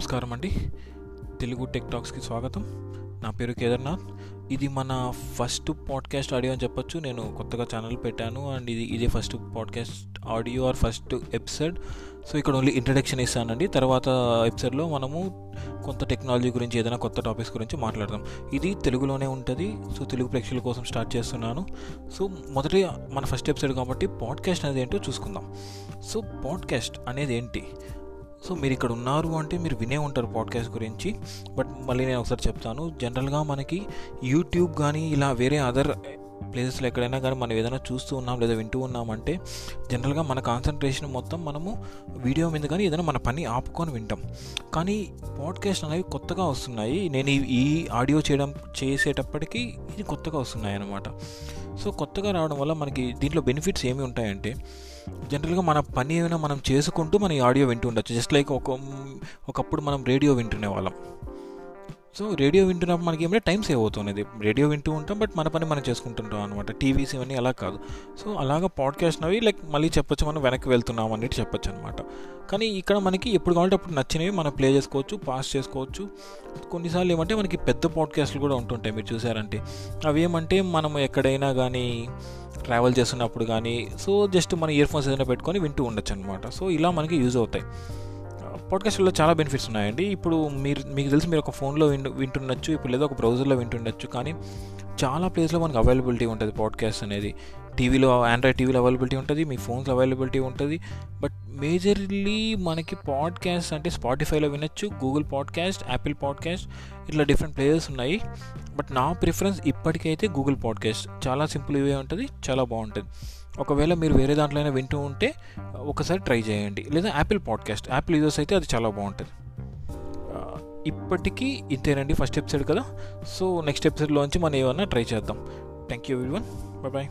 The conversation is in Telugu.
నమస్కారం అండి. తెలుగు టెక్ టాక్స్కి స్వాగతం. నా పేరు కేదార్నాథ్. ఇది మన ఫస్ట్ పాడ్కాస్ట్ ఆడియో అని చెప్పొచ్చు. నేను కొత్తగా ఛానల్ పెట్టాను అండ్ ఇది ఇదే first podcast audio or first episode so ఇక్కడ ఓన్లీ ఇంట్రడక్షన్ ఇస్తానండి. తర్వాత ఎపిసోడ్లో మనము కొంత టెక్నాలజీ గురించి ఏదైనా కొత్త టాపిక్స్ గురించి మాట్లాడదాం. ఇది తెలుగులోనే ఉంటుంది. సో తెలుగు ప్రేక్షకుల కోసం స్టార్ట్ చేస్తున్నాను. సో మొదటి మన ఫస్ట్ ఎపిసోడ్ కాబట్టి పాడ్కాస్ట్ అనేది ఏంటో చూసుకుందాం. సో పాడ్కాస్ట్ అనేది ఏంటి? సో మీరు ఇక్కడ ఉన్నారు అంటే మీరు వినే ఉంటారు పాడ్కాస్ట్ గురించి బట్ మళ్ళీ నేను ఒకసారి చెప్తాను. జనరల్గా మనకి యూట్యూబ్ కానీ ఇలా వేరే అదర్ ప్లేసెస్లో ఎక్కడైనా కానీ మనం ఏదైనా చూస్తూ ఉన్నాం లేదా వింటూ ఉన్నామంటే జనరల్గా మన కాన్సన్ట్రేషన్ మొత్తం మనము వీడియో మీద కానీ ఏదైనా మన పని ఆపుకొని వింటాం. కానీ పాడ్కాస్ట్ అనేవి కొత్తగా వస్తున్నాయి. నేను ఈ- ఆడియో చేయడం చేసేటప్పటికీ ఇది కొత్తగా వస్తున్నాయి అన్నమాట సో కొత్తగా రావడం వల్ల మనకి దీంట్లో బెనిఫిట్స్ ఏమి ఉంటాయంటే జనరల్గా మన పని ఏమైనా మనం చేసుకుంటూ మన ఆడియో వింటూ ఉండొచ్చు. జస్ట్ లైక్ ఒక ఒకప్పుడు మనం రేడియో వింటునే వాళ్ళం. సో రేడియో వింటున్నప్పుడు మనకి ఏమంటే టైం సేవ్ అవుతున్నది. రేడియో వింటూ ఉంటాం బట్ మన పని మనం చేసుకుంటుంటాం అనమాట టీవీస్ ఇవన్నీ అలా కాదు. సో అలాగా పాడ్కాస్ట్ అవి లైక్ మళ్ళీ చెప్పొచ్చు మనం వెనక్కి వెళ్తున్నాం అన్నట్టు చెప్పొచ్చు అనమాట కానీ ఇక్కడ మనకి ఎప్పుడు కావాలంటే అప్పుడు నచ్చినవి మనం ప్లే చేసుకోవచ్చు పాస్ చేసుకోవచ్చు. కొన్నిసార్లు ఏమంటే మనకి పెద్ద పాడ్కాస్ట్లు కూడా ఉంటుంటాయి మీరు చూసారంటే. అవి ఏమంటే మనం ఎక్కడైనా కానీ ట్రావెల్ చేస్తున్నప్పుడు కానీ సో జస్ట్ మన ఇయర్ ఫోన్స్ ఏదైనా పెట్టుకొని వింటూ ఉండొచ్చు అనమాట సో ఇలా మనకి యూజ్ అవుతాయి. పాడ్కాస్ట్లో చాలా బెనిఫిట్స్ ఉన్నాయండి. ఇప్పుడు మీరు మీకు తెలిసి మీరు ఒక ఫోన్లో వింటు వింటుండొచ్చు ఇప్పుడు లేదా ఒక బ్రౌజర్లో వింటుండొచ్చు కానీ చాలా ప్లేస్లో మనకు అవైలబిలిటీ ఉంటుంది పాడ్కాస్ట్ అనేది. టీవీలో ఆండ్రాయిడ్ టీవీలో అవైలబిలిటీ ఉంటుంది మీ ఫోన్స్లో అవైలబిలిటీ ఉంటుంది బట్ మేజర్లీ మనకి పాడ్కాస్ట్ అంటే స్పాటిఫైలో వినొచ్చు గూగుల్ పాడ్కాస్ట్ యాపిల్ పాడ్కాస్ట్ ఇట్లా డిఫరెంట్ ప్లేయర్స్ ఉన్నాయి. బట్ నా ప్రిఫరెన్స్ ఇప్పటికైతే గూగుల్ పాడ్కాస్ట్ చాలా సింపుల్ ఇవే ఉంటుంది చాలా బాగుంటుంది. ఒకవేళ మీరు వేరే దాంట్లో అయినా వింటూ ఉంటే ఒకసారి ట్రై చేయండి. లేదా యాపిల్ పాడ్కాస్ట్ యాపిల్ యూజర్స్ అయితే అది చాలా బాగుంటుంది. ఇప్పటికీ ఇంతేనండి ఫస్ట్ ఎపిసోడ్ కదా. సో నెక్స్ట్ ఎపిసోడ్లోంచి మనం ఏమన్నా ట్రై చేద్దాం. Thank you everyone bye bye